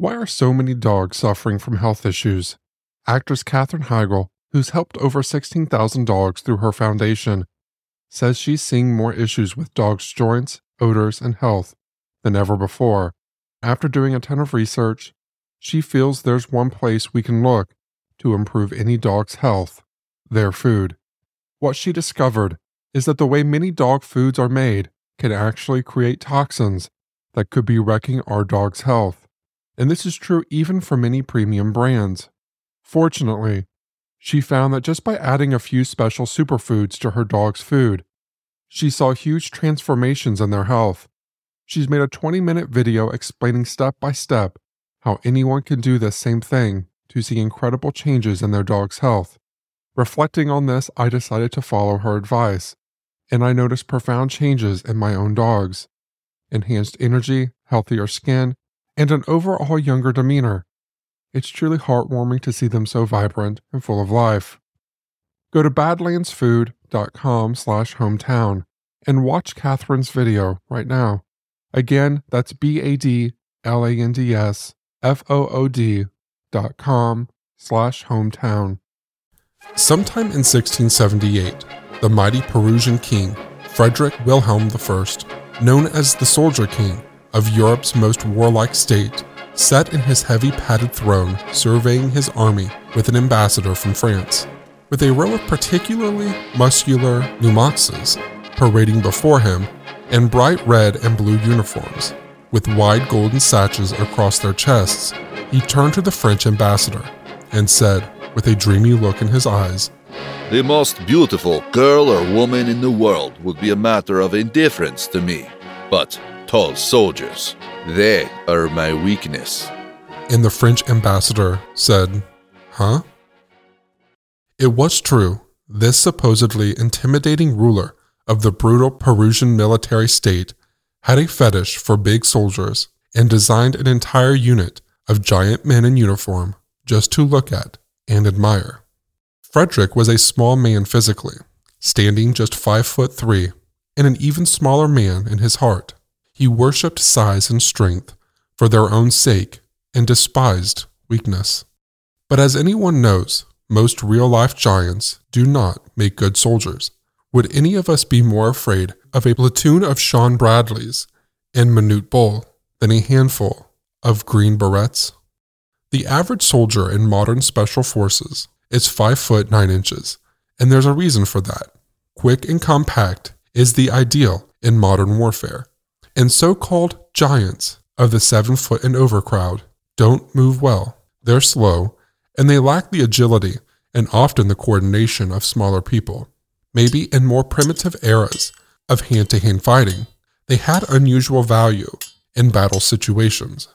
Why are so many dogs suffering from health issues? Actress Katherine Heigl, who's helped over 16,000 dogs through her foundation, says she's seeing more issues with dogs' joints, odors, and health than ever before. After doing a ton of research, she feels there's one place we can look to improve any dog's health their food. What she discovered is that the way many dog foods are made can actually create toxins that could be wrecking our dog's health. And this is true even for many premium brands. Fortunately, she found that just by adding a few special superfoods to her dog's food, she saw huge transformations in their health. She's made a 20 minute video explaining step by step how anyone can do the same thing to see incredible changes in their dog's health. Reflecting on this, I decided to follow her advice, and I noticed profound changes in my own dogs enhanced energy, healthier skin, and an overall younger demeanor. It's truly heartwarming to see them so vibrant and full of life. Go to badlandsfood.com slash hometown and watch Katherine's video right now. Again, that's B-A-D-L-A-N-D-S F-O-O-D dot com slash hometown. Sometime in 1678, the mighty Prussian king, Frederick Wilhelm I, known as the Soldier King of Europe's most warlike state, sat in his heavy padded throne surveying his army with an ambassador from France. With a row of particularly muscular Numaxes parading before him in bright red and blue uniforms, with wide golden sashes across their chests, he turned to the French ambassador and said, with a dreamy look in his eyes, The most beautiful girl or woman in the world would be a matter of indifference to me. But tall soldiers, they are my weakness. And the French ambassador said, Huh? It was true. This supposedly intimidating ruler of the brutal Prussian military state had a fetish for big soldiers and designed an entire unit of giant men in uniform just to look at and admire. Frederick was a small man physically, standing just five foot three, and an even smaller man in his heart. He worshipped size and strength for their own sake and despised weakness. But as anyone knows, most real life giants do not make good soldiers. Would any of us be more afraid of a platoon of Sean Bradleys and Manute Bol than a handful of green berets? The average soldier in modern special forces is 5 foot 9 inches, and there's a reason for that. Quick and compact is the ideal in modern warfare. And so called giants of the 7 foot and over crowd don't move well. They're slow, and they lack the agility and often the coordination of smaller people. Maybe in more primitive eras of hand to hand fighting, they had unusual value in battle situations.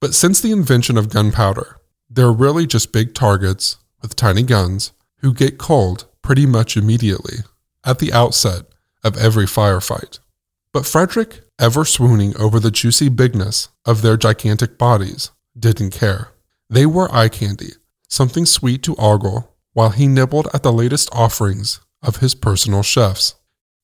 But since the invention of gunpowder, they're really just big targets with tiny guns who get cold pretty much immediately at the outset of every firefight. But Frederick, ever swooning over the juicy bigness of their gigantic bodies, didn't care. They were eye candy, something sweet to ogle while he nibbled at the latest offerings of his personal chefs.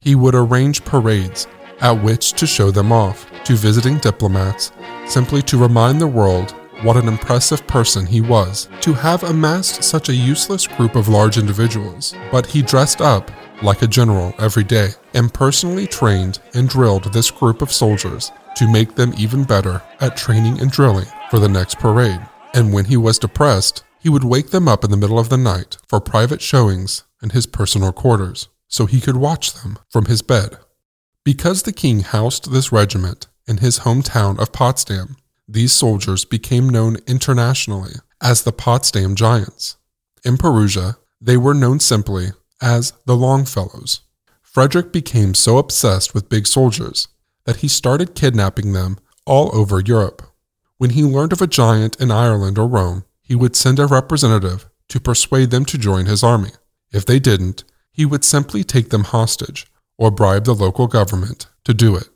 He would arrange parades at which to show them off to visiting diplomats simply to remind the world what an impressive person he was to have amassed such a useless group of large individuals. But he dressed up like a general every day and personally trained and drilled this group of soldiers to make them even better at training and drilling for the next parade, and when he was depressed, he would wake them up in the middle of the night for private showings in his personal quarters so he could watch them from his bed. Because the king housed this regiment in his hometown of Potsdam, these soldiers became known internationally as the Potsdam Giants. In Prussia, they were known simply as the Longfellows. Frederick became so obsessed with big soldiers that he started kidnapping them all over Europe. When he learned of a giant in Ireland or Rome, he would send a representative to persuade them to join his army. If they didn't, he would simply take them hostage or bribe the local government to do it.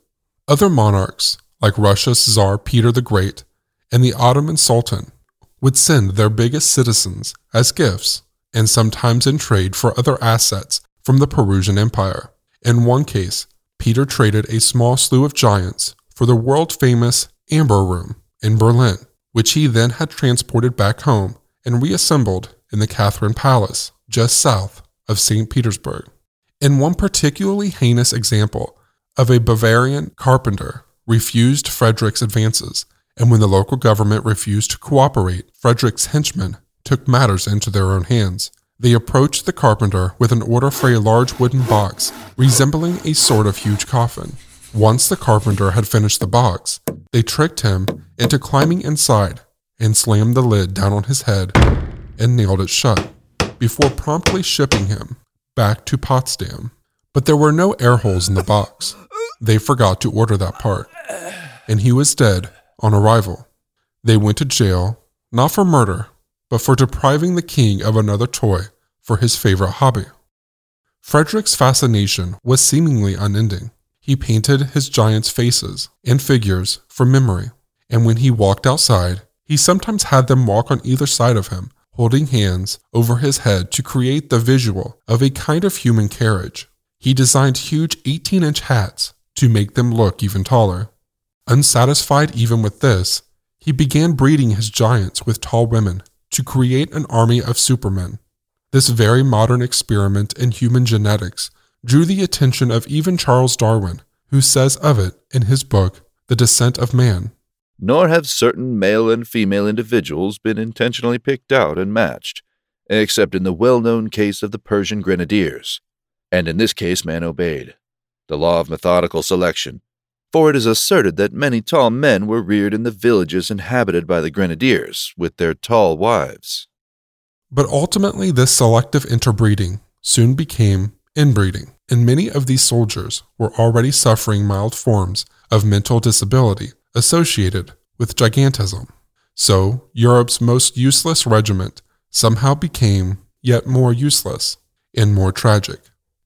Other monarchs, like Russia's Tsar Peter the Great and the Ottoman Sultan, would send their biggest citizens as gifts and sometimes in trade for other assets from the Prussian Empire. In one case, Peter traded a small slew of giants for the world famous Amber Room in Berlin, which he then had transported back home and reassembled in the Catherine Palace just south of St. Petersburg. In one particularly heinous example of a Bavarian carpenter refused Frederick's advances, and when the local government refused to cooperate, Frederick's henchmen took matters into their own hands. They approached the carpenter with an order for a large wooden box resembling a sort of huge coffin. Once the carpenter had finished the box, they tricked him into climbing inside and slammed the lid down on his head and nailed it shut before promptly shipping him back to Potsdam. But there were no air holes in the box. They forgot to order that part, and he was dead on arrival. They went to jail, not for murder, but for depriving the king of another toy for his favorite hobby. Frederick's fascination was seemingly unending. He painted his giants' faces and figures from memory, and when he walked outside, he sometimes had them walk on either side of him, holding hands over his head to create the visual of a kind of human carriage. He designed huge 18 inch hats to make them look even taller. Unsatisfied even with this, he began breeding his giants with tall women to create an army of supermen. This very modern experiment in human genetics drew the attention of even Charles Darwin, who says of it in his book, The Descent of Man. Nor have certain male and female individuals been intentionally picked out and matched, except in the well known case of the Prussian grenadiers. And in this case, man obeyed the law of methodical selection, for it is asserted that many tall men were reared in the villages inhabited by the grenadiers with their tall wives. But ultimately, this selective interbreeding soon became inbreeding, and many of these soldiers were already suffering mild forms of mental disability associated with gigantism. So, Europe's most useless regiment somehow became yet more useless and more tragic.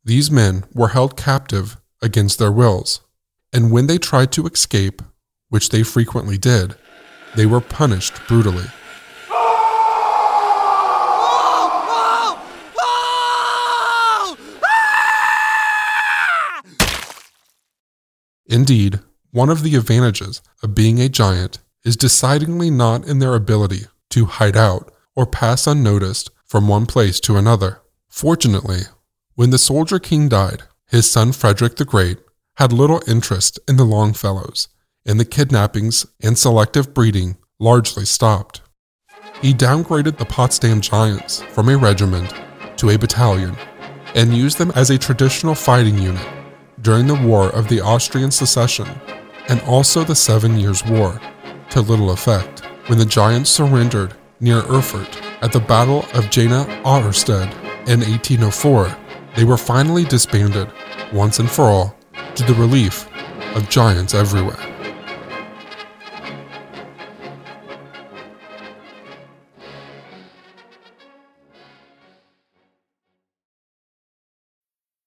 These men were held captive against their wills, and when they tried to escape, which they frequently did, they were punished brutally. Indeed, one of the advantages of being a giant is decidedly not in their ability to hide out or pass unnoticed from one place to another. Fortunately, when the Soldier King died, his son Frederick the Great had little interest in the Longfellows, and the kidnappings and selective breeding largely stopped. He downgraded the Potsdam Giants from a regiment to a battalion and used them as a traditional fighting unit during the War of the Austrian Succession and also the Seven Years' War, to little effect. When the Giants surrendered near Erfurt at the Battle of Jena Auerstedt in 1804, they were finally disbanded once and for all to the relief of giants everywhere.